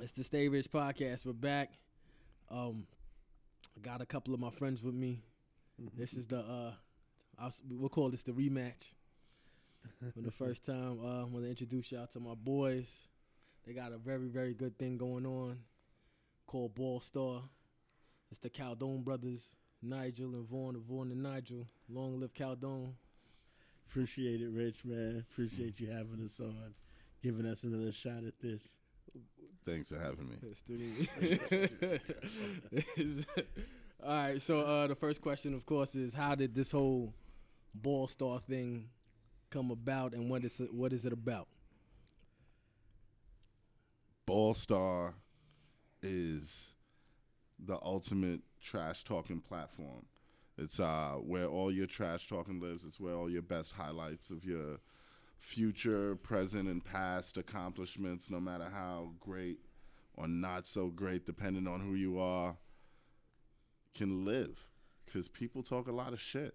It's the Stay Rich podcast. We're back. Um, I got a couple of my friends with me. This is the uh, I'll, we'll call this the rematch. For the first time, uh, I'm gonna introduce y'all to my boys. They got a very very good thing going on called Ball Star. It's the Caldone brothers, Nigel and Vaughn, Vaughn and Nigel. Long live Caldone. Appreciate it, Rich, man. Appreciate you having us on, giving us another shot at this. Thanks for having me. All right, so uh, the first question, of course, is how did this whole Ball Star thing come about, and what is it, what is it about? Ball Star is the ultimate trash talking platform. It's uh, where all your trash talking lives. It's where all your best highlights of your future, present, and past accomplishments, no matter how great or not so great, depending on who you are, can live. Because people talk a lot of shit.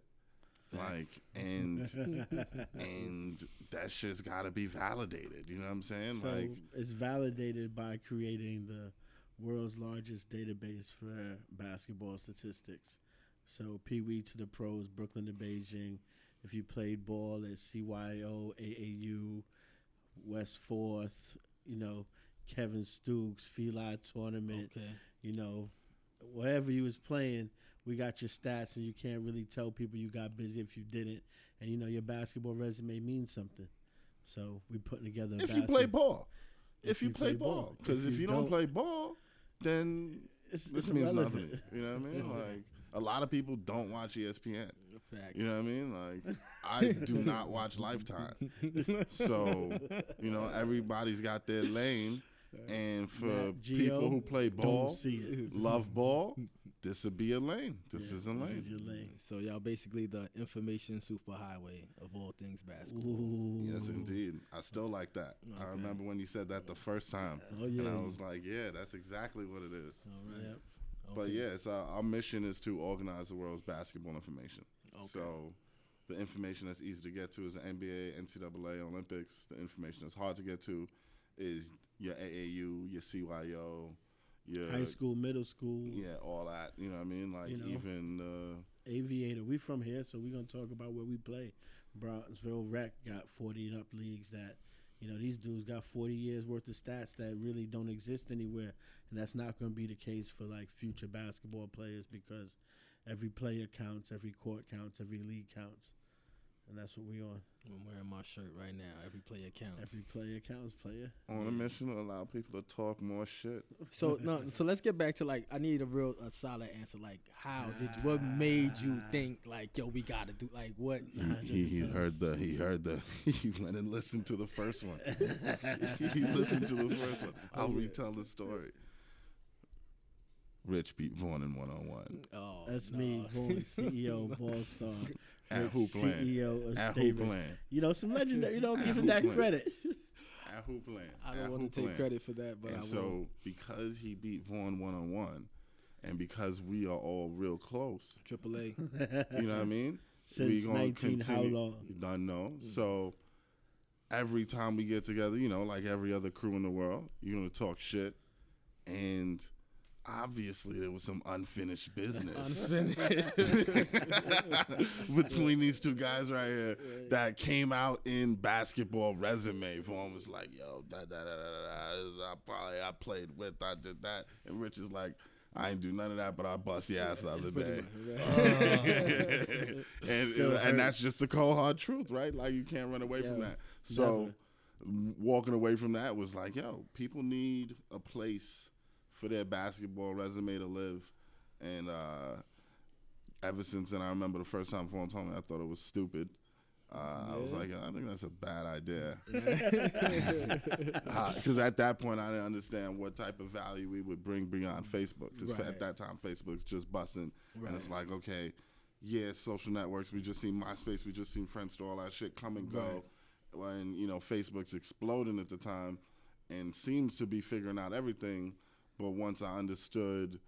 Like and and that shit's got to be validated. You know what I'm saying? So like it's validated by creating the world's largest database for basketball statistics. So Pee Wee to the pros, Brooklyn to Beijing. If you played ball at CYO, AAU, West Fourth, you know, Kevin Stooks, Feli tournament, Okay. you know, wherever you was playing, we got your stats, and you can't really tell people you got busy if you didn't. And you know, your basketball resume means something. So we putting together. a if you play ball. If, you, play, ball, because If if, you you don't, don't- play ball, then It's- this it's means irrelevant. nothing. You know what I mean? Like a lot of people don't watch ESPN. Facts. You know what I mean? Like I do not watch Lifetime, so you know everybody's got their lane, and for Geo, people who play ball, see love ball, this would be a lane. This is a This is your lane. lane. So y'all basically the information superhighway of all things basketball. Ooh. Yes, indeed. I still like that. I remember when you said that the first time, Oh, and. I was like, "Yeah, that's exactly what it is." All right. Yep. But Okay. yeah, it's, uh, our mission is to organize the world's basketball information. Okay. So the information that's easy to get to is the NBA, NCAA, Olympics. The information that's hard to get to is your AAU, your CYO, your High school, middle school, Yeah, all that. You know what I mean? Like You know? even uh, aviator. We from here, so we're gonna talk about where we play. Brownsville Rec got forty and up leagues that, you know, these dudes got forty years worth of stats that really don't exist anywhere, and that's not gonna be the case for like future basketball players because every player counts, every court counts, every league counts, and that's what we on. I'm wearing my shirt right now. Every player counts. Every player counts, player. on a mission to allow people to talk more shit. So no, so let's get back to like I need a real a solid answer. Like how did what made you think like yo we gotta do like what? He, he heard the he heard the he went and listened to the first one. he listened to the first one. Oh, I'll retell the story. Rich beat Vaughn in one on one. Oh, That's no. me, Vaughn, CEO of Ball Star, At Hoopland. CEO of At Stay Hoopland. You know, some legendary. You don't At give him that Hoopland. credit. At Hoopland. I don't want to take credit for that, but and I will. so because he beat Vaughn one on one, and because we are all real close, Triple A. you know what I mean? Since 19 how long? You don't know. Mm. So every time we get together, you know, like every other crew in the world, you're gonna talk shit, and obviously there was some unfinished business between these two guys right here that came out in basketball resume. form. was like, "Yo, da da da da da." Is- I probably I played with, I did that, and Rich is like. I ain't do none of that, but I bust your ass the other day. Uh, and and that's just the cold hard truth, right? Like you can't run away from that. So never. walking away from that was like, yo, people need a place for their basketball resume to live. And uh, ever since then, I remember the first time someone told me I thought it was stupid. Uh, I was like, I think that's a bad idea. Because at that point, I didn't understand what type of value we would bring beyond Facebook. Because Right. at that time, Facebook's just busting. And it's like, okay, yeah, social networks. We just seen MySpace. We just seen Friendster, all that shit come and go. When, you know, Facebook's exploding at the time and seems to be figuring out everything. But once I understood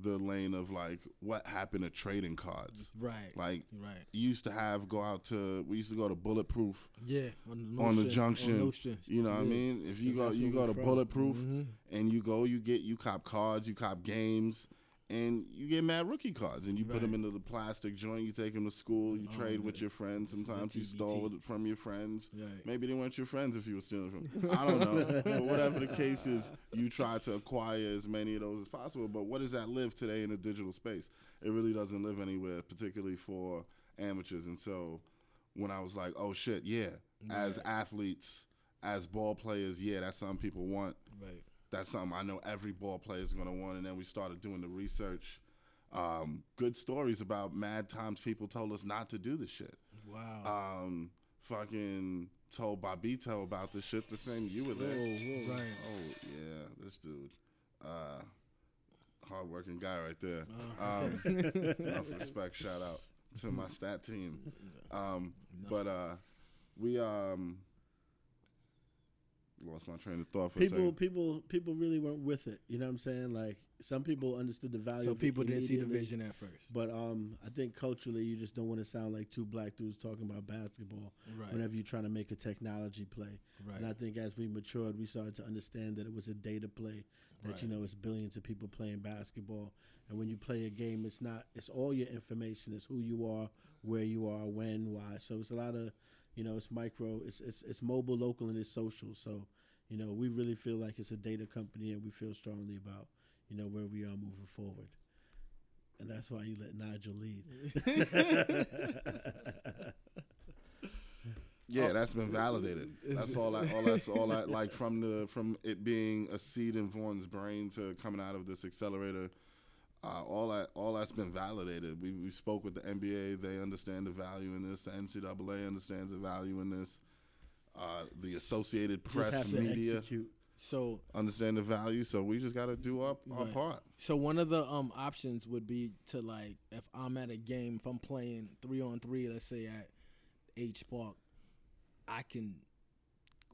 the lane of like what happened to trading cards. Right. Like right. you used to have go out to we used to go to Bulletproof Yeah. On the, on the junction. On Nostrand. You know what I mean? If you go you go to from. Bulletproof Mhm. and you go you get you cop cards, you cop games. And you get mad rookie cards, and you put 'em put them into the plastic joint. You take them to school. You Oh, trade with your friends. This is the Sometimes you stole it from your friends. Right. Maybe they weren't your friends if you were stealing from. I don't know. but whatever the case is, you try to acquire as many of those as possible. But what does that live today in the digital space? It really doesn't live anywhere, particularly for amateurs. And so when I was like, oh shit, yeah, as athletes, as ball players, yeah, that's something people want. Right. That's something I know every ball player is going to want. And then we started doing the research. Um, good stories about mad times people told us not to do the shit Wow. um, fucking told Bobbito about the shit the same you were there. Whoa, whoa. right. Oh yeah, this dude, uh, hardworking guy right there. Oh. Um, enough respect. Shout out to my stat team. Um, but uh, we um, lost my train of thought for a People, second. people, people really weren't with it. You know what I'm saying? Like some people understood the value. So of it people didn't see the vision at first. But um, I think culturally, you just don't want to sound like two black dudes talking about basketball Right. whenever you're trying to make a technology play. Right. And I think as we matured, we started to understand that it was a data play. That you know, it's billions of people playing basketball, and when you play a game, it's not. It's all your information. It's who you are, where you are, when, why. So it's a lot of, you know, it's micro. It's it's it's mobile, local, and it's social. So, you know, we really feel like it's a data company, and we feel strongly about, you know, where we are moving forward. And that's why you let Nigel lead. Yeah, that's been validated. That's all that. All that's all that. Like from the from it being a seed in Vaughn's brain to uh, coming out of this accelerator, uh, all that all that's been validated. We we spoke with the NBA. They understand the value in this. The NCAA understands the value in this. Uh, the Associated Press media execute. So understand the value. So we just got to do up our Right. part. So one of the um options would be to like if I'm at a game, if I'm playing three on three, let's say at H Park, I can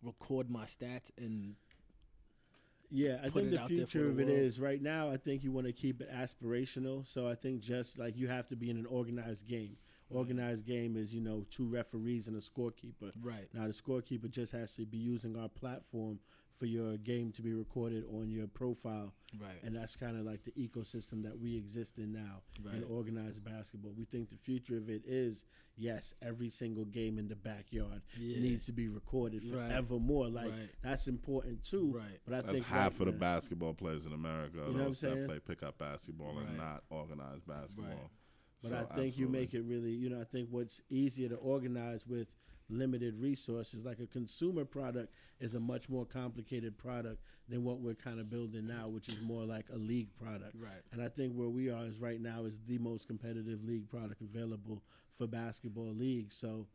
record my stats and Yeah, I think the out there for future of it world. is right now. I think you want to keep it aspirational. So I think just like you have to be in an organized game. Organized game is you know two referees and a scorekeeper. right, Now the scorekeeper just has to be using our platform for your game to be recorded on your profile, right, and that's kind of like the ecosystem that we exist in now in Right. organized basketball. We think the future of it is yes, every single game in the backyard Yeah. needs to be recorded Right. forevermore. Like Right. that's important too. right. But I That's think half right of the now- basketball players in America. You know those that saying? play pickup basketball and not organized basketball. But So, I think you make it really, you know, I think what's easier to organize with limited resources, like a consumer product, is a much more complicated product than what we're kind of building now, which is more like a league product. Right. And I think where we are is right now is the most competitive league product available for basketball leagues. So,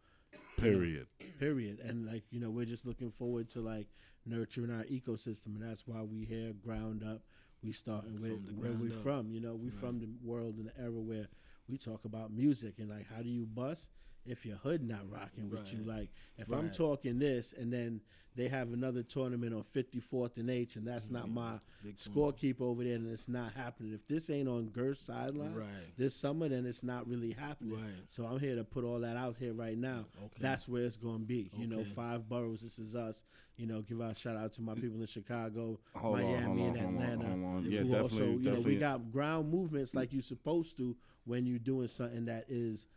Period. period. And like you know, we're just looking forward to like nurturing our ecosystem, and that's why we here ground up. We starting with From the where we ground up. from. You know, we Right. from the world and the era where we talk about music and like how do you bust if your hood not rocking with you. Like if I'm talking this and then they have another tournament on 54th and H and that's not my big scorekeeper over there and it's not happening. If this ain't on Gert's sideline Right. this summer, then it's not really happening. Right. So I'm here to put all that out here right now. Okay. That's where it's going to be. You know, five boroughs. This is us. You know, give our shout out to my people in Chicago, Hold on, Miami, hold on, and hold on, Atlanta. hold on. who Yeah, also, definitely, you know, we got ground movements like you're supposed to when you're doing something that is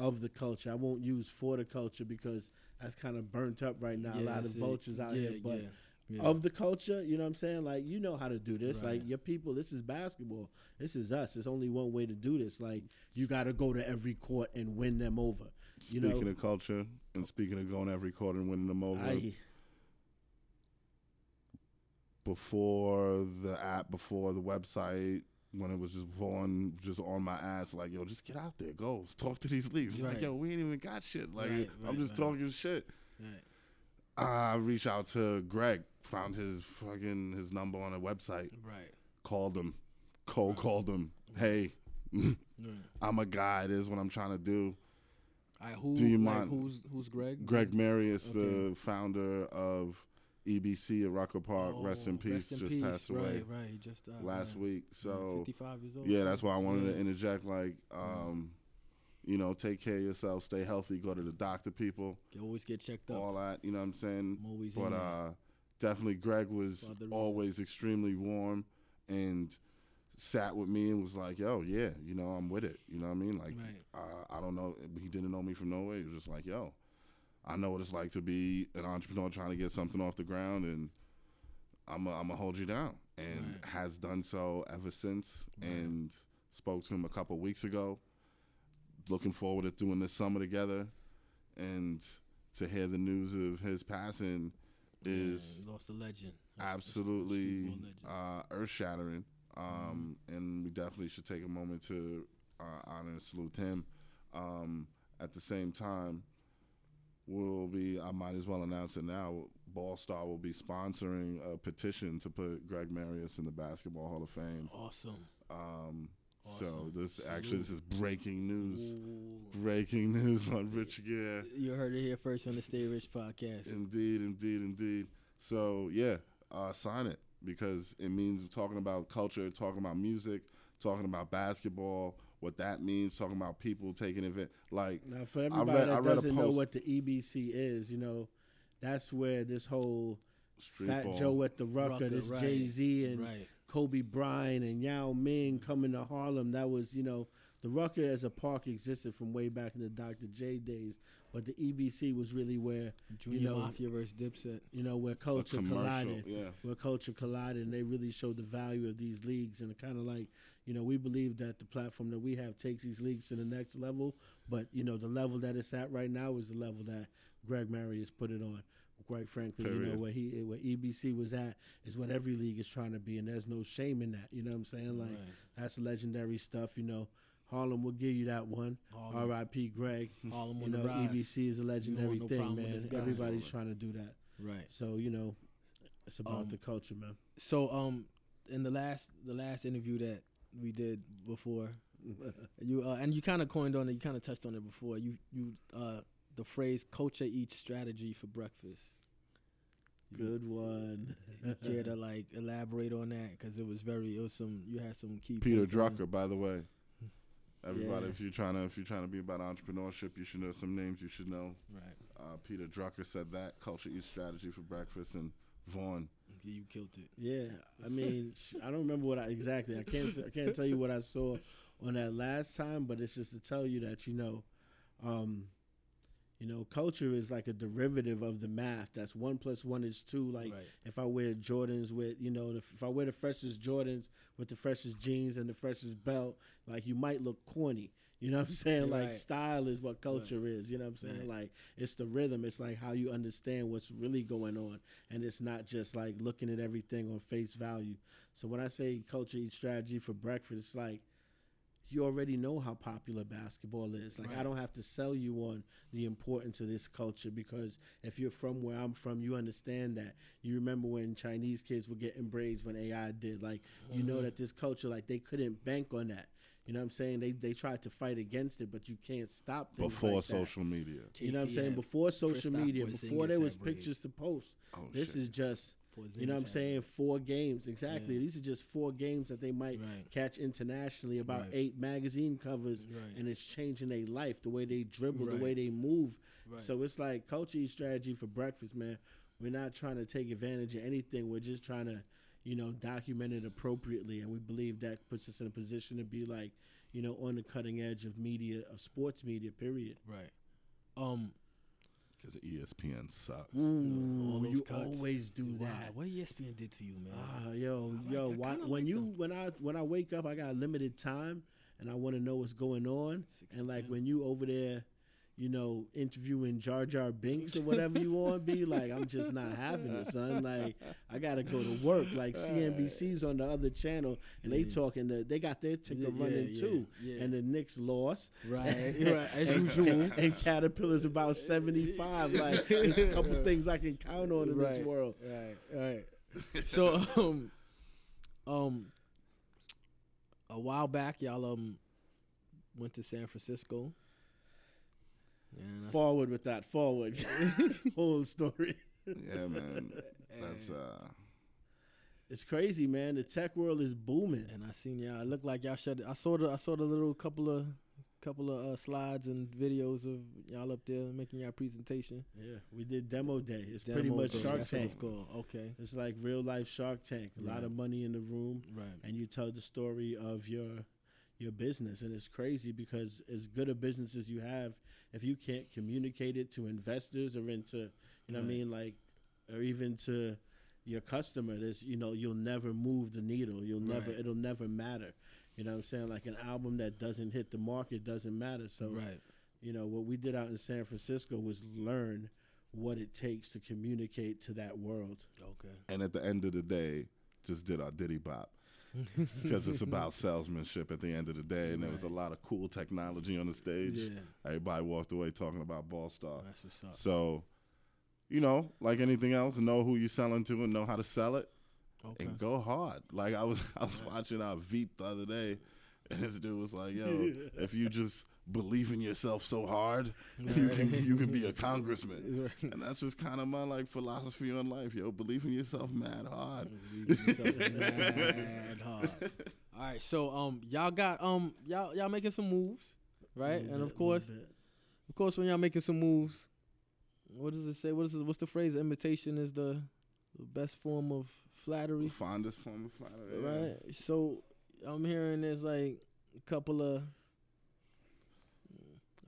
of the culture. I won't use for the culture because that's kind of burnt up right now. a lot of that's it. vultures out Yeah, here, but. yeah, yeah. Of the culture, you know what I'm saying? Like, you know how to do this. Right. Like, your people, this is basketball. This is us. There's only one way to do this. Like, you got to go to every court and win them over. You Speaking know, of culture and speaking of going every court and winning them over, I, before the app, before the website, when it was just Vaughn just on my ass, like, yo, just get out there, go talk to these leagues. I'm Like, yo, we ain't even got shit. Like, Right, I'm just right. talking shit. Right. I reached out to Greg, found his fucking his number on a website, Right. called him, cold called him. Hey, Right. I'm a guy. This is what I'm trying to do. Right, who, Do you like, mind- Who's who's Greg? Greg Marius, Okay. the founder of EBC at Rucker Park, rest in Oh, peace, rest in just peace. passed away Right, right. He just died. last right. week. So 55 years old. yeah, that's why I wanted Yeah. to interject. Like, um, you know, take care of yourself, stay healthy, go to the doctor, people, You always get checked up. all that. You know what I'm saying? I'm always But uh, definitely, Greg was For other reasons. always extremely warm and sat with me and was like, "Yo, yeah, you know, I'm with it." You know what I mean? Like, Right. uh, I don't know. He didn't know me from nowhere. He was just like, "Yo, I know what it's like to be an entrepreneur trying to get something off the ground, and I'm gonna hold you down." And Right. has done so ever since. Right. And spoke to him a couple weeks ago. Looking forward to doing this summer together, and to hear the news of his passing is Yeah, lost a legend. That's- that's a absolutely legend. uh, earth shattering. Um, And we definitely should take a moment to uh, honor and salute him. Um, at the same time, we'll be, I might as well announce it now, Ball Star will be sponsoring a petition to put Greg Marius in the Basketball Hall of Fame. awesome. Um, So Awesome. this actually this is breaking news. Ooh. Breaking news on Rich Gear. You heard it here first on the Stay Rich podcast. Indeed, indeed, indeed. So yeah, uh, sign it because it means talking about culture, talking about music, talking about basketball, what that means, talking about people taking event. Like Now, for everybody read- I that read a doesn't know post- what the EBC is, you know, that's where this whole street Fat ball. Joe at the Rucker, Rucker, this right, Jay Z and right. Kobe Bryant and Yao Ming coming to Harlem. That was, you know, the Rucker as a park existed from way back in the Dr. J days, but the EBC was really where, Junior know, Mafia versus Dipset. you know, where A culture commercial, collided. yeah. where culture collided and they really showed the value of these leagues and kind of like you know we believe that the platform that we have takes these leagues to the next level but you know the level that it's at right now is the level that greg Marius put it on. Quite frankly you know where he where ebc was at is what every league is trying to be and there's no shame in that you know what i'm saying? Like Right. that's legendary stuff you know. Harlem will give you that one. Harlem. rip greg. Harlem you on know the rise. ebc is a legendary no thing man. everybody's trying to do that. Right. so you know it's about Um, the culture man. So um, in the last the last interview that we did before, you uh, and you kind of coined on it. You kind of touched on it before. You you uh the phrase "culture eats strategy for breakfast." Good one. You care to like elaborate on that because it was very it was some you had some key. Peter points on it. Drucker, by the way. Everybody, Yeah. if you're trying to if you're trying to be about entrepreneurship, you should know some names you should know. Right. Uh, Peter Drucker said that culture eats strategy for breakfast, and Vaughn. Yeah, you killed it. Yeah, I mean, I don't remember what I exactly. I can't. I can't tell you what I saw on that last time, but it's just to tell you that you know, um, you know, culture is like a derivative of the math. That's one plus one is two. Like Right. if I wear Jordans with, you know, the, if I wear the freshest Jordans with the freshest jeans and the freshest belt, like you might look corny. You know what I'm saying? Like Right. style is what culture is. You know what I'm saying? Right. Like it's the rhythm. It's like how you understand what's really going on, and it's not just like looking at everything on face value. So when I say culture eats strategy for breakfast, it's like you already know how popular basketball is. Like I don't have to sell you on the importance of this culture because if you're from where I'm from, you understand that. You remember when Chinese kids were getting braids when AI did. Like you know mm-hmm. that this culture, like they couldn't bank on that. You know what I'm saying? They they tried to fight against it, but you can't stop things Before like that. social media. You know what I'm saying? Before social media, before there was pictures to post. Oh, this shit. is just you know what I'm saying? Four games. Exactly. Yeah. These are just four games that they might Right. catch internationally, about Right. eight magazine covers, Right. and it's changing their life, the way they dribble, the way they move. Right. So it's like culture strategy for breakfast, man. We're not trying to take advantage of anything. We're just trying to, you know, documented appropriately, and we believe that puts us in a position to be like, you know, on the cutting edge of media, of sports media. Period. Right. Um. Because ESPN sucks. Ooh, all you cuts. always do Why? that. What ESPN did to you, man? Ah, yo, like- yo, why, when like you them. when I when I wake up, I got limited time, and I want to know what's going on. Six and like 10. when you over there, you know, interviewing Jar Jar Binks or whatever you want to be, like I'm just not having it, son. Like I gotta go to work. Like CNBC's on the other channel, and they talking. The, they got their ticker Yeah, running yeah, too, yeah. and the Knicks lost. Right, right, as usual. And, and Caterpillar's about 75. Like there's a couple things I can count on in right, this world. Right, right. so, um, um, a while back, y'all um went to San Francisco. And, I s- Forward with that. Forward. Whole story. Yeah, man. That's uh, It's crazy, man. The tech world is booming. And I seen y'all. It looked like y'all shut. It. I saw the. I saw the little couple of couple of uh, slides and videos of y'all up there making y'all presentation. Yeah, we did demo day. It's pretty much day, Shark that's what Tank. it's called. Okay. It's like real life Shark Tank. A lot of money in the room, Right. and you tell the story of your your business. And it's crazy because as good a business as you have, if you can't communicate it to investors or into, you know, what I mean, like, or even to your customer, there's, you know, you'll never move the needle. You'll never, Right. it'll never matter. You know what I'm saying? Like an album that doesn't hit the market doesn't matter. So right. you know what we did out in San Francisco was learn what it takes to communicate to that world. Okay. and at the end of the day, just did our Diddy Bop. because it's about salesmanship at the end of the day, and there was a lot of cool technology on the stage. Yeah. Everybody walked away talking about Ball Star. That's what's up. So, you know, like anything else, know who you're selling to and know how to sell it, Okay. and go hard. Like I was, I was watching our Veep the other day, and this dude was like, "Yo, if you just believe in yourself so hard, you can you can be a congressman." And that's just kind of my like philosophy on life, yo. Believe in yourself, mad hard. Yourself mad hard. All right, so um, y'all got um, y'all y'all making some moves, right? And bit, of course, of course, when y'all making some moves, what does it say? What is it? What's the phrase? Imitation is the, the best form of flattery, Fondest form of flattery, yeah. right? So I'm hearing there's like a couple of.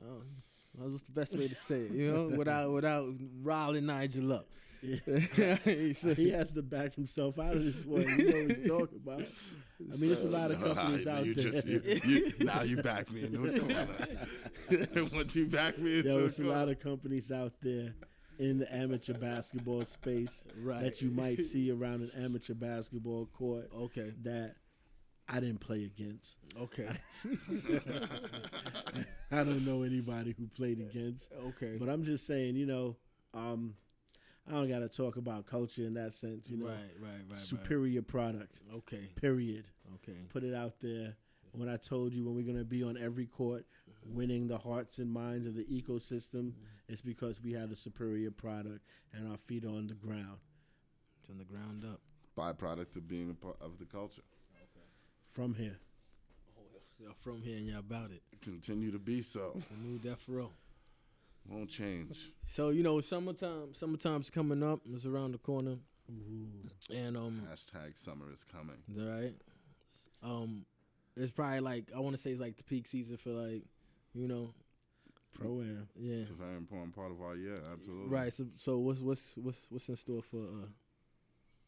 Um, what's the best way to say it? You know, without without riling Nigel up. Yeah. He he has to back himself out of this one. You know what he's talking about. I mean, there's a lot of companies Alright, out you there. Just, you, you, now you back me into a corner. Once you back me into Yo, a there's a lot of companies out there in the amateur basketball space right. that you might see around an amateur basketball court Okay. that I didn't play against. Okay. I don't know anybody who played against. Okay. But I'm just saying, you know, um, I don't got to talk about culture in that sense. You know, right, right, right, right. superior product. Okay. Period. Okay. Put it out there. When I told you when we're gonna be on every court, winning the hearts and minds of the ecosystem, it's because we had a superior product and our feet on the ground. From the ground up. byproduct of being a part of the culture. From here, Y'all from here and y'all about it. Continue to be so. The new Death Row. Won't change. So you know, summertime. Summertime's coming up. It's around the corner, and um, Hashtag summer is coming. right? Um, it's probably like I want to say it's like the peak season for like, you know, pro am. yeah. It's a very important part of our year. Absolutely. Right. So, so what's what's what's what's in store for? uh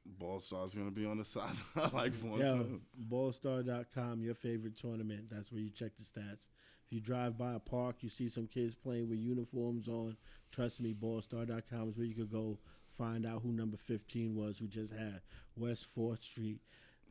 Ball Star's gonna be on the side I like Yo, said. ballstar.com, your favorite tournament. That's where you check the stats. If you drive by a park, you see some kids playing with uniforms on. Trust me, ballstar.com is where you could go find out who number 15 was, who just had West 4th Street.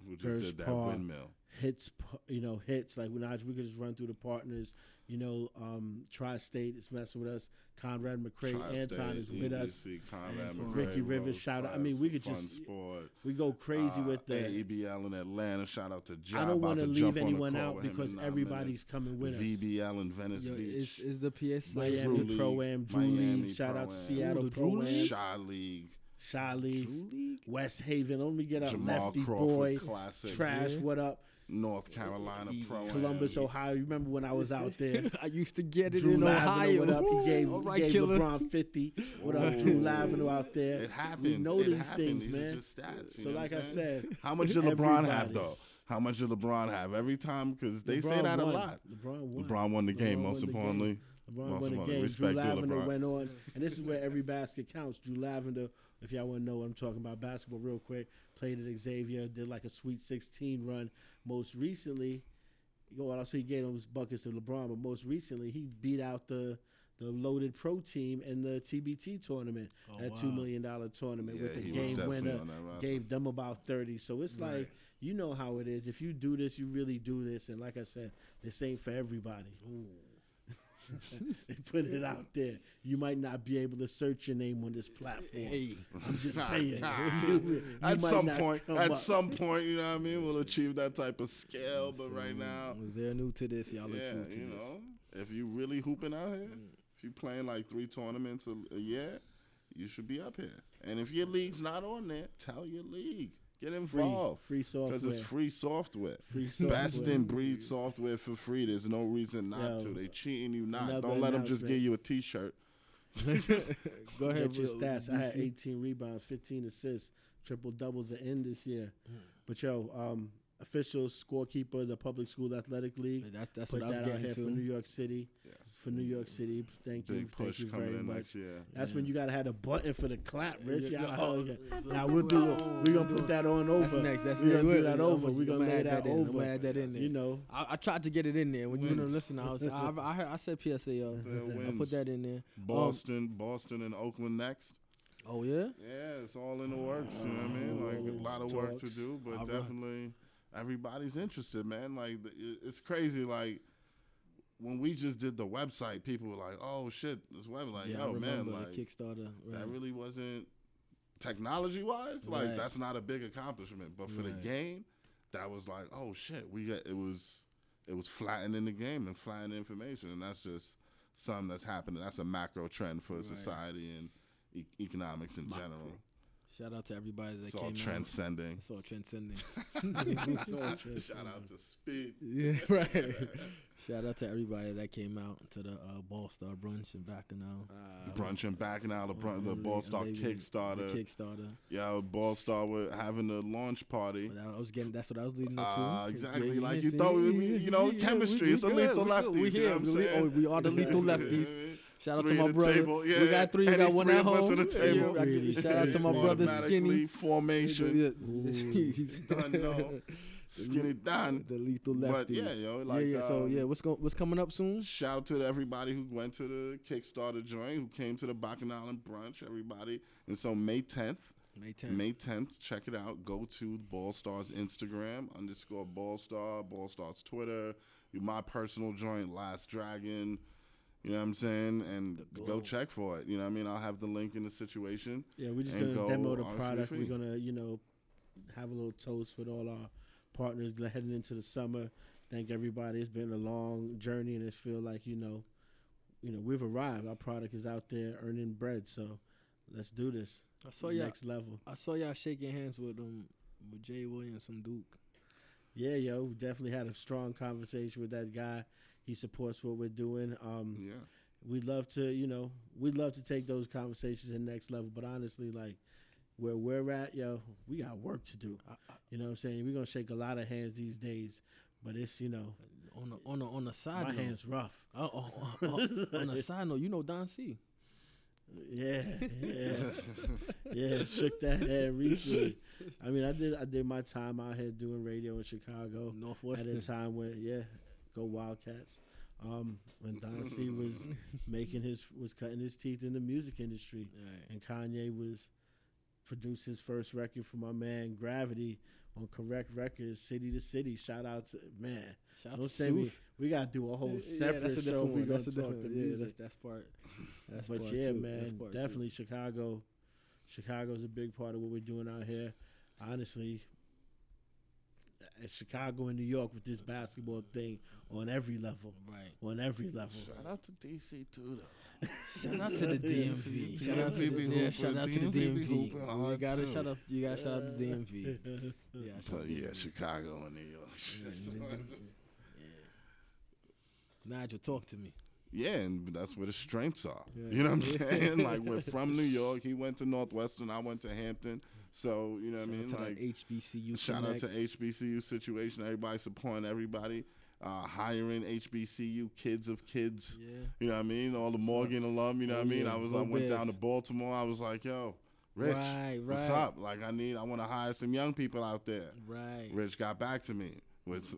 Who just did that Park. windmill. hits, you know, hits like we we could just run through the partners. You know, um, Tri-State is messing with us. Conrad McRae, Tri-State, Anton is with us. EBC, Conrad Anton. McRae, Ricky Rivers, shout out. I mean, we could Fun just- Sport. We go crazy uh, with the. AEBL in Atlanta. Shout out to John. I don't want to leave jump on the anyone out with him in because nine everybody's coming with us. VBL in Venice Yo, Beach. is is the PSA Miami Pro Am, Drew League. Shout out to Seattle Pro Am, League? Chi League. Chi League, League? West Haven. Let me get up. Jamal Lefty Crawford Boy, Classic. Trash. Yeah. What up? North Carolina Yeah. Pro. Columbus, Ohio. You remember when I was out there? I used to get it Drew in Lavender, Ohio. what up? He gave, All he right, gave. LeBron 50. What up, oh. Drew Ooh. Lavender out there? It happened. We know it these happened. things, These are man. just stats. So like I said, how much did LeBron have though? How much did LeBron have every time? Because they say LeBron that a lot. LeBron won. LeBron won the LeBron game. won Most the game. importantly, LeBron Most won the game. respect Drew Lavender LeBron. went on, and this is where every basket counts. Drew Lavender, if y'all want to know what I'm talking about, basketball real quick, played at Xavier, did like a Sweet 16 run. Most recently, you know what he gave those buckets to LeBron, but most recently he beat out the the loaded pro team in the TBT tournament, Oh, that wow. two million dollar tournament yeah, with the game winner. on that roster. Gave them about 30. So it's Right. like, you know how it is. If you do this, you really do this. And like I said, this ain't for everybody. they put it out there. You might not be able to search your name on this platform. Hey, I'm just saying. You at some point, at up. some point, you know what I mean. We'll achieve that type of scale, but right now, they're new to this? Y'all are yeah, true to you this. know, if you really hooping out here, mm. if you playing like three tournaments a, a year, you should be up here. And if your league's not on there, tell your league. Get Free, involved. free Because software. Because it's free software. Free Best in breed software for free. There's no reason not Yo, to. They cheating you not. Don't let them just give you a T-shirt. Go ahead. Get your stats. I had 18 rebounds, 15 assists, triple doubles at end this year. But yo, um, official scorekeeper of the Public School Athletic League. That's that's Put what I was that out getting here for New to. York City. Yes. For New York City, thank you, Big thank push you coming very in much. next year. That's when you gotta have a button for the clap, Rich. Yeah, Yeah, yeah. Oh, you- uh, now we'll do. We're gonna put that on over. That's next. That's We're next. gonna do that over. We're gonna I'm lay add that in. I'm over. gonna add that in there. You know, I, I tried to get it in there when you know. Wins. Listen, I was I I, heard, I said PSA. Yo. Yeah, I wins. put that in there. Boston, Boston, and Oakland next. Oh yeah. Yeah, it's all in the works. You know what I mean? Like a lot of work to Talks. do, but All right. definitely everybody's interested, man. Like it's crazy. Like when we just did the website, people were like, "Oh shit, this web!" Like, yeah, yo, man, like Kickstarter. Right. that really wasn't technology wise. Like Right. that's not a big accomplishment, but for Right. the game, that was like, oh shit, we got it was it was flattening the game and flattening information, and that's just something that's happening. That's a macro trend for society and e- economics in Macro. general. Shout out to everybody that It's came all out. It's all transcending. It's all transcending. Shout out to Speed. yeah, right. Shout out to everybody that came out to the uh, Ball Star brunch in Bacchanal. Uh, Brunch and back now the brun- the Ball Star Kickstarter. The Kickstarter. yeah, Ball Star with having the launch party. But I was getting. That's what I was leading up Ah, to. exactly. Yeah, Like, you see, thought we- yeah, we- yeah, you know, yeah, yeah, chemistry, we- it's we the good, lethal we good. lefties, We you here. know I'm we, saying? oh, we are the lethal lefties. Shout out Three to my brother. table, yeah. We got three. We got one at home. on the table. Yeah, Shout out to my brother Skinny. Formation. He's Done, no. Skinny Don. The lethal lefties. But yeah, yo, like, yeah, yeah. So um, yeah, what's going what's coming up soon? Shout out to everybody who went to the Kickstarter joint, who came to the Bacchanal and brunch, everybody. And so May 10th, May 10th. May 10th, check it out. Go to Ball Stars Instagram, underscore Ball Star, Ball Stars Twitter, my personal joint, Last Dragon. You know what I'm saying? And go check for it. You know what I mean? I'll have the link in the situation. Yeah, we're just gonna go demo the product. We're gonna, you know, have a little toast with all our partners heading into the summer. Thank everybody. It's been a long journey, and it feel like you know, you know, we've arrived. Our product is out there earning bread. So let's do this. I saw y'all. next level. I saw y'all shaking hands with um with Jay Williams from Duke. Yeah, yo, we definitely had a strong conversation with that guy. He supports what we're doing. Um, Yeah. we'd love to, you know, we'd love to take those conversations to the next level. But honestly, like where we're at, yo, we got work to do. I, I, You know what I'm saying? We're gonna shake a lot of hands these days, but it's you know, on the on the on the side my note. hands rough. Oh, oh, oh, oh, on the side note, you know Don C. Yeah, yeah, yeah. Shook that head recently. I mean, I did I did my time out here doing radio in Chicago Northwestern, at a time when yeah, go Wildcats. Um, when Don C was making his was cutting his teeth in the music industry. Right. and Kanye was produced his first record for my man Gravity on Correct Records, City to City. Shout out to man. Shout Don't to say we, we gotta do a whole Yeah, separate that's a show. We gonna talk the Yeah, music. that's, that's part. That's but part yeah, two. Man, part two. definitely Chicago. Chicago's a big part of what we're doing out here. Honestly, Chicago and New York with this basketball thing on every level. Right. On every level. Shout out to DC too, though. Shout out to the DMV. Shout out to the, be shout out to the DMV be DMV. hooping You gotta shout out. You gotta shout out the DMV. Yeah, shout But out yeah, Chicago and New York. Yeah, Nigel, talk to me. Yeah, and that's where the strengths are. Yeah. You know what I'm saying? like we're from New York. He went to Northwestern. I went to Hampton. So you know what I mean? Shout out Like HBCU. shout out to HBCU situation. Everybody supporting everybody. Uh, hiring HBCU kids of kids. Yeah. You know what I mean? All the Morgan alum. You know Oh, what I mean? I was. I went down to Baltimore. I was like, yo, Rich, Right, what's up? Like I need. I want to hire some young people out there. Right. Rich got back to me with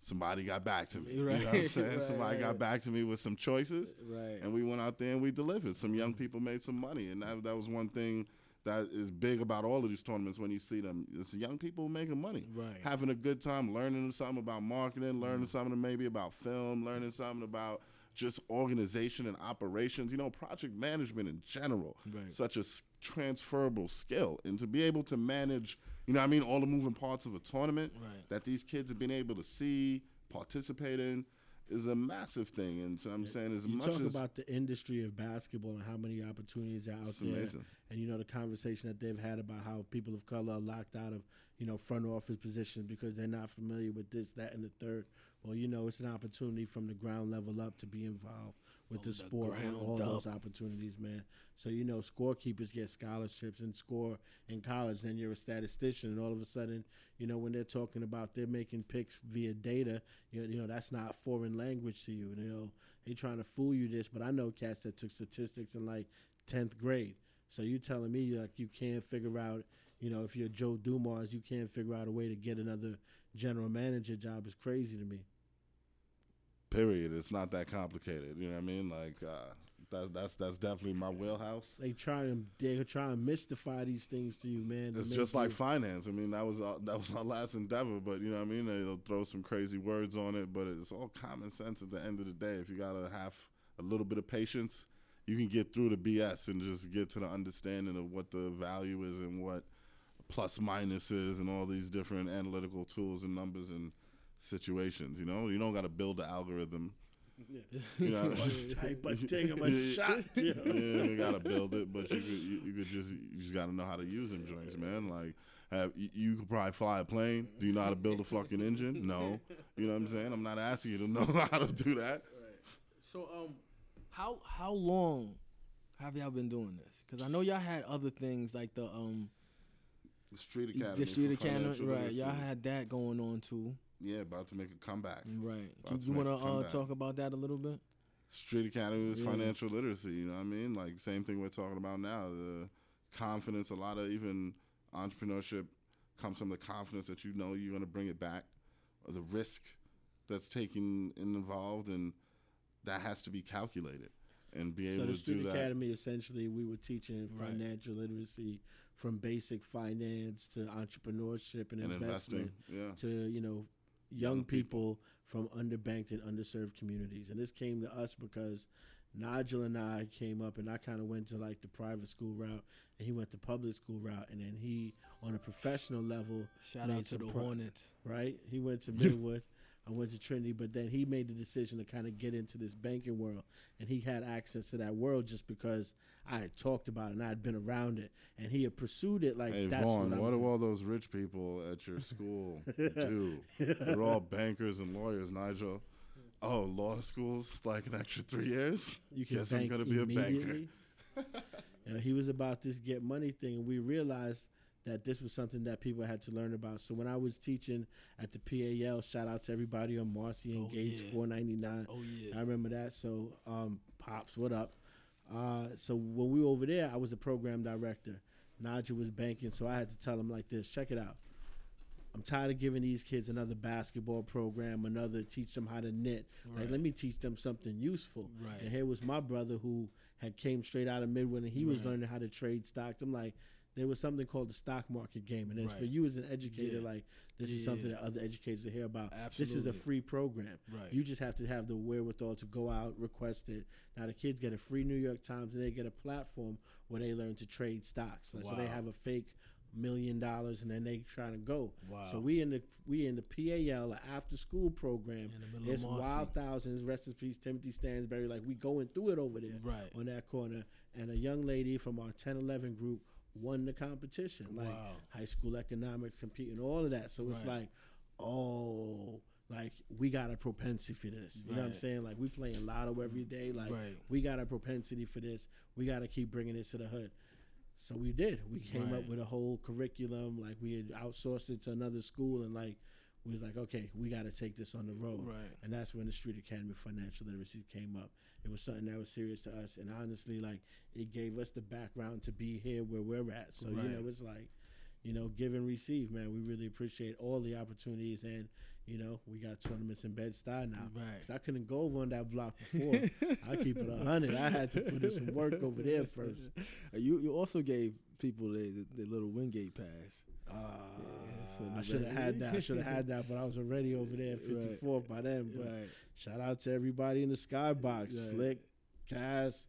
somebody got back to me. You know what I'm saying? right, somebody right. got back to me with some choices. Right. And we went out there and we delivered. Some young mm-hmm. people made some money, and that that was one thing that is big about all of these tournaments. When you see them, it's young people making money, Right. having a good time, learning something about marketing, learning mm-hmm. something maybe about film, learning something about just organization and operations. You know, project management in general, Right. such a transferable skill, and to be able to manage, you know, what I mean, all the moving parts of a tournament Right. that these kids have been able to see, participate in. is a massive thing, and so I'm saying as You much talk as about the industry of basketball and how many opportunities are out there, amazing. and you know the conversation that they've had about how people of color are locked out of you know front office positions because they're not familiar with this, that, and the third. Well, you know, it's an opportunity from the ground level up to be involved with the the sport and all those opportunities, man. So you know, scorekeepers get scholarships and score in college. Then you're a statistician, and all of a sudden, you know, when they're talking about they're making picks via data, you know, you know that's not foreign language to you. You know, they're trying to fool you this, but I know cats that took statistics in like tenth grade. So you telling me like you can't figure out, you know, if you're Joe Dumars, you can't figure out a way to get another general manager job is crazy to me. Period. It's not that complicated. You know what I mean? Like uh, that's that's that's definitely my wheelhouse. They try and they try and mystify these things to you, man. It's just like finance. I mean, that was our, that was our last endeavor, but you know what I mean. They'll throw some crazy words on it, but it's all common sense at the end of the day. If you got to have a little bit of patience, you can get through the BS and just get to the understanding of what the value is and what plus minus is and all these different analytical tools and numbers and situations. You know, you don't got to build the algorithm. You know, type a thing of a shot. You yeah, you gotta build it, but you could you, you could just you just gotta know how to use them joints, man. Like, have, you, you could probably fly a plane. Do you know how to build a fucking engine? No. You know what I'm saying? I'm not asking you to know how to do that. So um, how how long have y'all been doing this? Because I know y'all had other things like the um The Street Academy. the Street Academy, right? literacy. Y'all had that going on too, Yeah, about to make a comeback. right? About Can to you wanna, uh, talk about that a little bit? Street Academy is Yeah. financial literacy. You know what I mean? Like same thing we're talking about now. The confidence, a lot of even entrepreneurship comes from the confidence that you know you're going to bring it back, or the risk that's taken and involved, and that has to be calculated and be So able the to do that. So the Street. Academy, essentially, we were teaching Right. financial literacy from basic finance to entrepreneurship and, and investment investing. Yeah. to you know young, Young people. people, from underbanked and underserved communities. And this came to us because Nigel and I came up, and I kind of went to like the private school route, and he went the public school route, and then he, on a professional level, Shout out to the pro- Hornets. right? He went to Midwood. I went to Trinity, but then he made the decision to kind of get into this banking world, and he had access to that world just because I had talked about it and I had been around it, and he had pursued it like Hey that's Vaughn, what, what do all those rich people at your school do? They're all bankers and lawyers, Nigel. Oh, law school's like an extra three years. you can Guess I'm gonna be a banker. You know, he was about this get money thing, and we realized that this was something that people had to learn about. So when I was teaching at the PAL, shout out to everybody on Marcy and Oh, Gates, yeah. four ninety nine. Oh yeah. I remember that. So, um, pops, what up? Uh, so when we were over there, I was the program director. Nigel was banking, so I had to tell him like this: check it out. I'm tired of giving these kids another basketball program, another teach them how to knit. Like, Right. let me teach them something useful. Right. And here was my brother who had came straight out of Midwood, and he was learning how to trade stocks. I'm like, there was something called the stock market game, and as for you as an educator, Yeah. like this is something that other educators will hear about. This is a free program. Right. You just have to have the wherewithal to go out, request it. Now the kids get a free New York Times, and they get a platform where they learn to trade stocks. Like, So they have a fake million dollars, and then they trying to go. Wow. So we in the we in the PAL after school program. In the middle It's. Wild Thousands, rest in peace, Timothy Stansbury. Like we going through it over there Right. on that corner, and a young lady from our 10-11 group won the competition. Like Wow. high school economics, competing, all of that. So it's like, oh, like we got a propensity for this. You know what I'm saying? Like we playing lotto every day. Like Right. we got a propensity for this. We got to keep bringing this to the hood. So we did. We came Right. up with a whole curriculum. Like we had outsourced it to another school, and like we was like, okay, we got to take this on the road. Right. And that's when the Street Academy Financial Literacy came up. It was something that was serious to us, and honestly, like it gave us the background to be here where we're at. So Right. you know, it's like, you know, give and receive, man. We really appreciate all the opportunities, and you know, we got tournaments in Bed Stuy now. Right. 'Cause I couldn't go over on that block before. I keep it a hundred. I had to put in some work over there first. You you also gave people the, the, the little Wingate pass. Uh, the I should have had that. I should have had that, but I was already over there at Right. by then. But Right. shout out to everybody in the skybox, Right. Slick, Cass,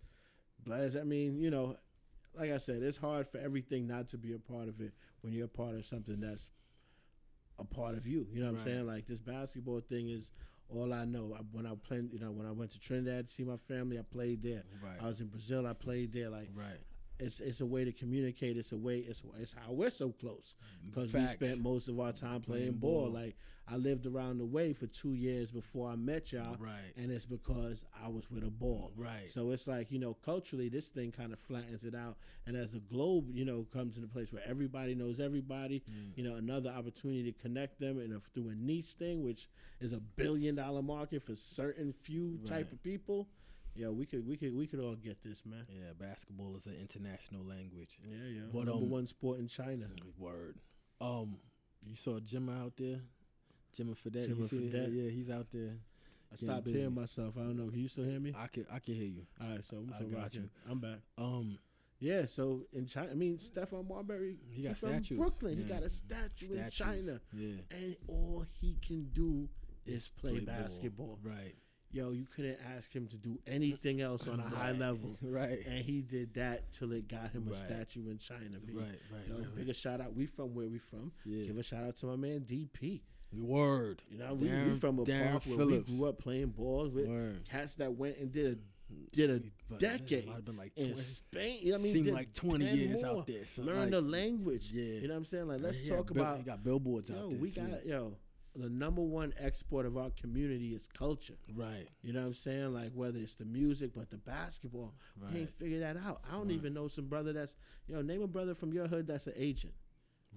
Blaz. I mean, you know, like I said, it's hard for everything not to be a part of it when you're a part of something that's a part of you. You know what I'm saying? Like this basketball thing is all I know. I, when I played, you know, when I went to Trinidad to see my family, I played there. I was in Brazil, I played there. Like right. It's it's a way to communicate. It's a way. It's it's how we're so close because we spent most of our time playing, Playing ball. ball. Like I lived around the way for two years before I met y'all, Right. and it's because I was with a ball. Right. So it's like you know, culturally, this thing kind of flattens it out, and as the globe, you know, comes into place where everybody knows everybody, Mm. you know, another opportunity to connect them, and through a niche thing, which is a billion dollar market for certain few type of people. Yeah, we could, we could, we could all get this, man. Yeah, basketball is an international language. Yeah, yeah. But, Number um, one sport in China. Word. Um, you saw Jimmy out there, Jimmy Fredette. Jimmy? Fredette. Yeah, he's out there. I stopped busy. hearing myself. I don't know. Can you still hear me? I can I can hear you. All right, so I'm still got rocking. you. I'm back. Um, Yeah, so in China, I mean, Stephon Marbury, He got from statues. Brooklyn. He got a statue in. China, Yeah. and all he can do is play, ball. basketball. Right. Yo, you couldn't ask him to do anything else on a high level, Right. and he did that till it got him a Right. statue in China. B. Right. Right. Yo, right, big a shout out. We from where we from. Yeah. Give a shout out to my man DP. Word. You know, we, we from a Darren park where Phillips. we grew up playing balls with Word. cats that went and did a did a But decade might have been like in Spain. You know what I mean? Seemed like 20 years more. out there. So Learn like, the language. Yeah. You know what I'm saying? Like, uh, let's yeah, talk bill- about. He got billboards Yo, out there. we too. got yo. The number one export of our community is culture. Right. You know what I'm saying? Like whether it's the music, but the basketball, we Right. ain't figured that out. I don't Right. even know some brother that's you know Name a brother from your hood that's an agent.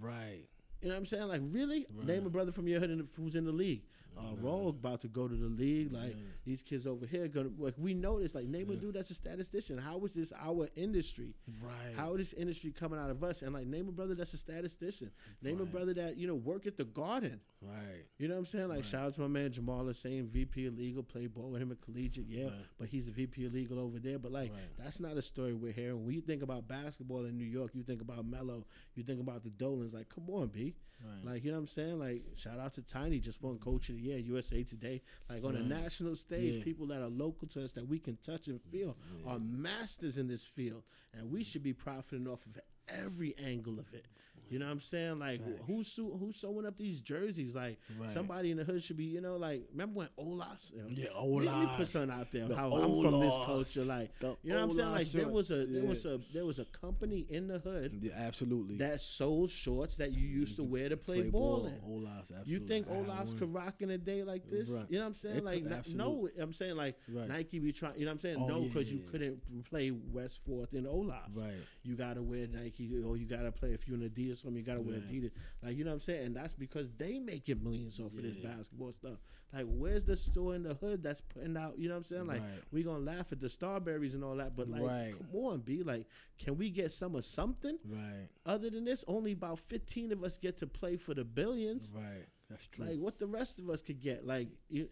Right. You know what I'm saying? Like really, Right. name a brother from your hood in the, who's in the league. Uh, Roll about to go to the league. Like Yeah. these kids over here gonna like we know this. Like name a dude that's a statistician. How is this our industry? Right. How is this industry coming out of us? And like name a brother that's a statistician. Name a brother that you know work at the garden. Right. You know what I'm saying? Like Right. shout out to my man Jamal Hussein, VP of legal, played ball with him at collegiate, yeah. Right. But he's the VP of legal over there. But like Right. that's not a story we're hearing. When you think about basketball in New York, you think about Melo, you think about the Dolans. Like, come on, B. Like, you know what I'm saying? Like, shout out to Tiny, just won Coach of the Year, USA Today. Like on a national stage, Yeah. people that are local to us that we can touch and feel are masters in this field, and we should be profiting off of every angle of it. You know what I'm saying? Like, Facts. who's su- who's sewing up these jerseys? Like, Right. somebody in the hood should be, you know, like, remember when Olas? You know, Yeah, me- Let me put something out there. The How I'm from this culture, like, The you know what I'm saying? Olas Like, there was a there Yeah. was a there was a company in the hood Yeah, absolutely. that sold shorts that you used to wear to play, ball, in. Olas, absolutely. You think Olaf's could rock in a day like this? Right. You know what I'm saying? It like, could, no, I'm saying like Right. Nike be trying. You know what I'm saying? Oh, no, because yeah, you couldn't play West Fourth in Olaf. Right. You gotta wear Nike, or you gotta play if you're an Adidas. Something you gotta wear Right. Adidas. Like you know what I'm saying? And that's because they making millions off of this basketball stuff. Like, where's the store in the hood that's putting out? You know what I'm saying? Like, Right. we gonna laugh at the Starburys and all that, but like, Right. come on, be like, can we get some of something? Right. Other than this, only about 15 of us get to play for the billions. Right. That's true. Like what the rest of us could get. Like you,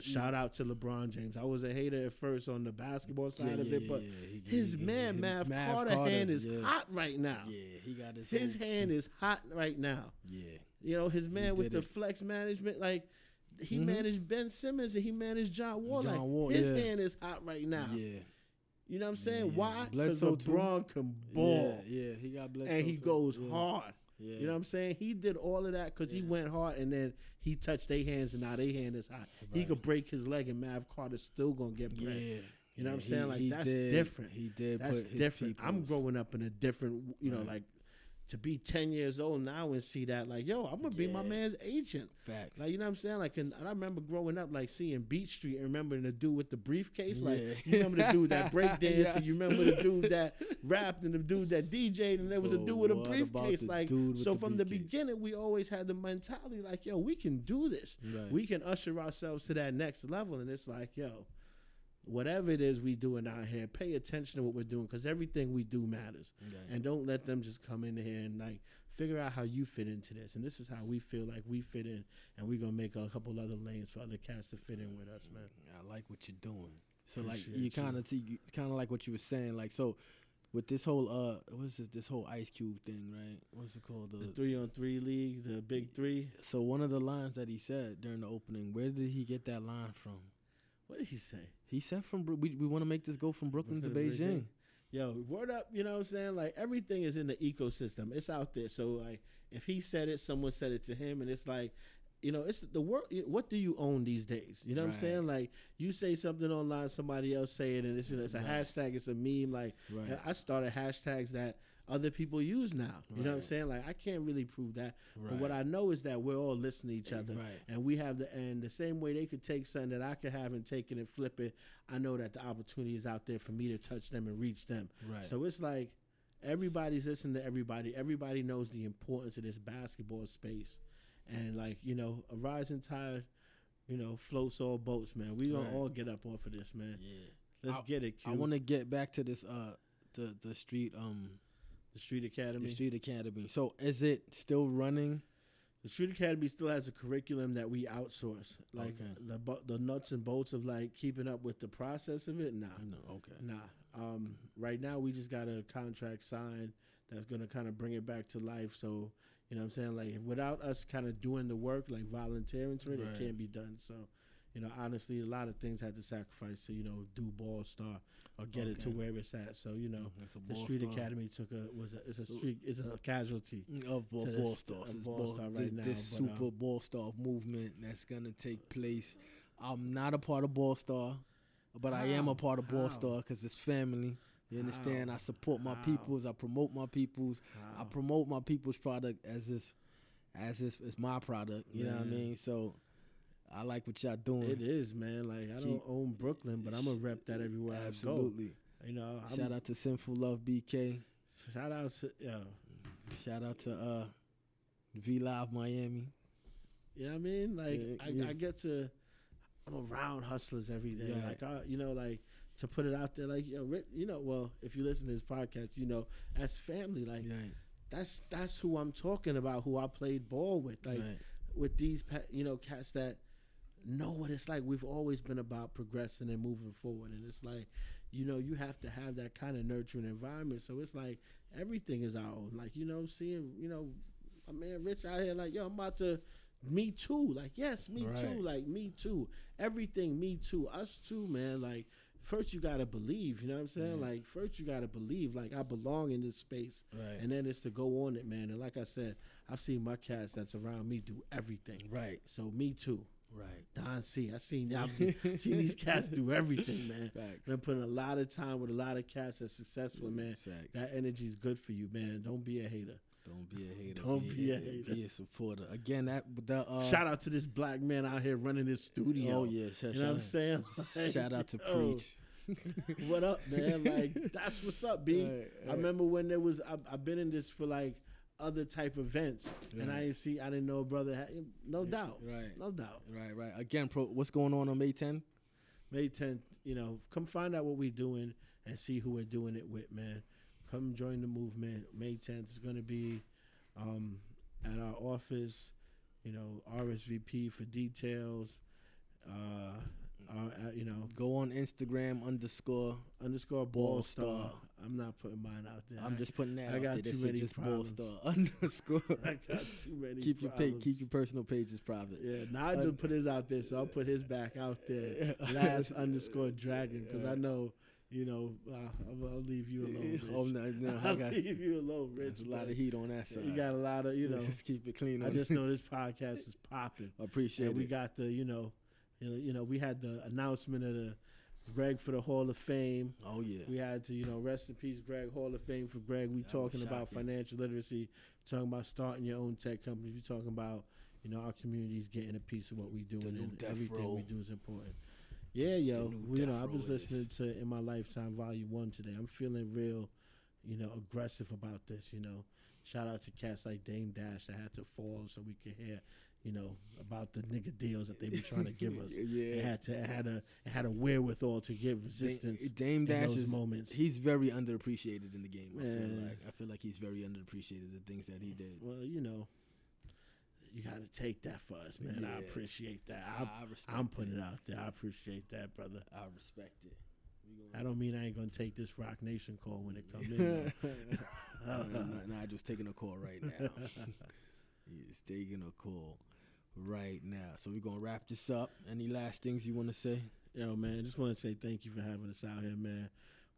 shout out to LeBron James. I was a hater at first on the basketball Yeah, side of yeah, it, but yeah. He- his man he- Mav, Mav Carter, Carter, hand is hot right now. Yeah, he got his. His whole- hand is hot right now. Yeah. You know, his man with did the flex management, like he Mhm. managed Ben Simmons and he managed John Wall. John like Wall, his hand is hot right now. Yeah. You know what I'm saying? Why? Because Bledsoe, too. LeBron can ball Yeah, yeah. He got Bledsoe and he too. goes hard. Yeah. You know what I'm saying? He did all of that because he went hard and then he touched their hands and now their hand is hot. He could break his leg and Mav Carter's still gonna get Yeah. You know what I'm Yeah, saying? he- Like, he that's did- different. He did That's different. I'm growing up in a different, you know, Right. like to be 10 years old now and see that, like, yo, I'm gonna be my man's agent. Facts. Like, you know what I'm saying? Like, and, and I remember growing up, like, seeing Beat Street and remembering the dude with the briefcase. Like, Yeah. you remember the dude that break danced and you remember the dude that rapped and the dude that DJ'd and there was a dude with a briefcase. Like, so the from the beginning, we always had the mentality, like, yo, we can do this. Right. We can usher ourselves to that next level. And it's like, yo, whatever it is we doing out here, pay attention to what we're doing because everything we do matters. Right. And don't let them just come in here and like figure out how you fit into this. And this is how we feel like we fit in. And we're gonna make a couple other lanes for other cats to fit in with us, man. I like what you're doing. So like Appreciate you you. kind of see, kind of like what you were saying. Like so, with this whole uh, what's this? This whole Ice Cube thing, right? What's it called? The three on three league, the big three. so one of the lines that he said during the opening, where did he get that line from? What did he say? He said from we we want to make this go from Brooklyn to Brooklyn to Beijing. Beijing. Yo, word up, you know what I'm saying? Like everything is in the ecosystem. It's out there. So like if he said it, someone said it to him and it's like you know, it's the world. What do you own these days? You know what I'm saying? Like you say something online, somebody else say it, and it's, you know, it's a Right. hashtag, it's a meme. Like Right. I started hashtags that other people use now. You know what I'm saying? Like I can't really prove that, but what I know is that we're all listening to each other, Right. and we have the and the same way they could take something that I could have and take it and flip it. I know that the opportunity is out there for me to touch them and reach them. Right. So it's like everybody's listening to everybody. Everybody knows the importance of this basketball space, and like you know, a rising tide, you know, floats all boats, man. We gonna Right. all get up off of this, man. yeah. Let's I- get it. Q. I want to get back to this uh the the street um the Street Academy. the street academy. So is it still running? The Street Academy still has a curriculum that we outsource, like Okay. the the nuts and bolts of like keeping up with the process of it. Nah, No. Okay. Nah. Um, right now we just got a contract signed that's gonna kind of bring it back to life. So you know what I'm saying? Like without us kind of doing the work, like volunteering to it, Right. it can't be done. So, you know, honestly, a lot of things had to sacrifice to, you know, do ball star or get it to where it's at. So, you know, the Street star. Academy took a was a is a street it's a casualty. of a ball this- star. This ball ball- star right now, this but, uh, super ball star movement that's gonna take place. I'm not a part of ball star, but I am a part of ball How? star because it's family. You understand? How? I support my How? peoples. I promote my peoples. I promote my people's product as this, as if it's my product. You know what I mean? So I like what y'all doing. It is, man. Like I don't own Brooklyn, but I'm gonna rep that everywhere Absolutely. I go. You know, I'm, Shout out to Sinful Love BK. shout out to yeah. Shout out to uh, V Live Miami. You know what I mean? Like Yeah, I, yeah. I get to, I'm around hustlers every day. Yeah. Like I, you know, like to put it out there, like yo, you know, well, if you listen to this podcast, you know, as family, like that's that's who I'm talking about, who I played ball with, like right. with these, you know, cats that know what it's like. We've always been about progressing and moving forward, and it's like, you know, you have to have that kind of nurturing environment. So it's like everything is our own. Like you know, seeing you know, my man Rich out here, like yo, I'm about to. Me too, like yes, me Right. too, like me too. Everything, me too. Us too, man. Like first you gotta believe, you know what I'm saying? Yeah. Like first you gotta believe, like I belong in this space, Right. and then it's to go on it, man. And like I said, I've seen my cats that's around me do everything. right. So me too. Right. Don C. I seen y'all seen these cats do everything, man. Facts. Been putting a lot of time with a lot of cats that's successful, man. Facts. That energy is good for you, man. Don't be a hater. Don't be a hater. Don't be a hater, hater. Be a supporter. Again, that the uh, Shout out to this black man out here running this studio. Oh yeah, shout, You know what I'm shout- saying? Like, Shout out to yo, preach. What up, man? Like that's what's up, B. I Right, right. remember when there was I, I've been in this for like other type events, and I didn't see I didn't know a brother. Had, no doubt, Right. no doubt. Right. Right. Again, pro. What's going on on May 10th? May 10th, you know, come find out what we're doing and see who we're doing it with, man. Come join the movement. May 10th is going to be um, at our office, you know, RSVP for details. Uh, uh, you know, Go on Instagram underscore. underscore ball, Ball star. Star. I'm not putting mine out there. I'm I- just putting that I out got there. Too many just ball problems. star underscore. I got too many. keep your page, keep your personal pages private. Yeah, Nigel put his out there, so I'll put his back out there. Last underscore dragon, because I know, you know, uh, I'll, I'll leave you alone. Rich. Oh no, no, I I'll got leave you alone, Rich. a lot of heat on that side. You got a lot of, you know. just keep it clean. I just know this podcast is popping. appreciate And we got the, you know, you know, you know, we had the announcement of the Greg for the Hall of Fame. oh yeah, We had to, you know, rest in peace, Greg. Hall of Fame for Greg. We talking about financial literacy, talking about starting your own tech company. We talking about, you know, our communities getting a piece of what we do, and new then Death everything we do is important. Yeah, yo, you know, I was listening to in my lifetime volume one today. I'm feeling real, you know, aggressive about this. You know, shout out to cats like Dame Dash that had to fall so we could hear, you know, about the nigga deals that they be trying to give us. It had to, it had a, it had a wherewithal to give resistance. Dame, Dame in Dash those is moments. he's very underappreciated in the game. I feel like I feel like he's very underappreciated the things that he did. Well, you know, you got to take that for us, man. I appreciate that. I, I, respect I'm putting it. it out there. I appreciate that, brother. I respect it. I don't mean I ain't gonna take this Roc Nation call when it comes in. Nah, nah, Nigel's taking a call right now. He's taking a call right now. So we're gonna wrap this up. Any last things you want to say? Yo, man, just want to say thank you for having us out here, man.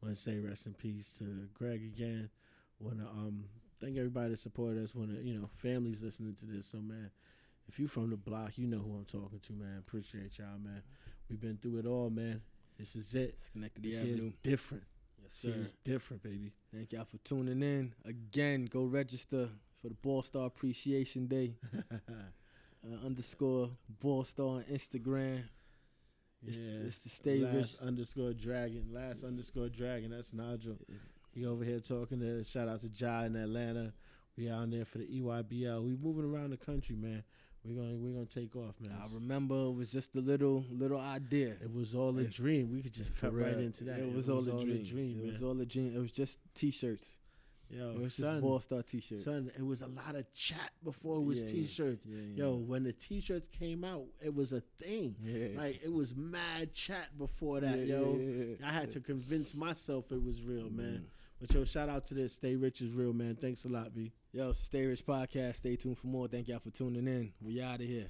Want to say rest in peace to Greg again. Want to um thank everybody that supported us. Want to you know families listening to this. So man, If you from the block, you know who I'm talking to, man. Appreciate y'all, man. We've been through it all, man. This is it. Schenectady This Avenue. is different. Yes, sir. is different, baby. Thank y'all for tuning in. Again, go register for the Ball Star Appreciation Day. Uh, underscore Ball Star on Instagram. It's, yeah. it's the Stay Rich. last underscore dragon. Last underscore dragon. That's Nigel. He over here talking to shout out to Jai in Atlanta. We out there for the EYBL. We moving around the country, man. We're gonna we're gonna take off, man. I remember it was just a little little idea. It was all a dream. We could just cut right into that. It was, all, a dream. dream, it man. was all a dream. It was just T-shirts. Yo, it was just Ball Star T-shirts. son, it was a lot of chat before it was Yeah, t-shirts. Yeah, yeah. Yo, when the t-shirts came out, it was a thing. yeah. Like it was mad chat before that, Yeah, yo. I had to convince myself it was real, man. But yo, shout out to this. Stay rich is real, man. Thanks a lot, B. Yo, Stay Rich Podcast. Stay tuned for more. Thank y'all for tuning in. We out of here.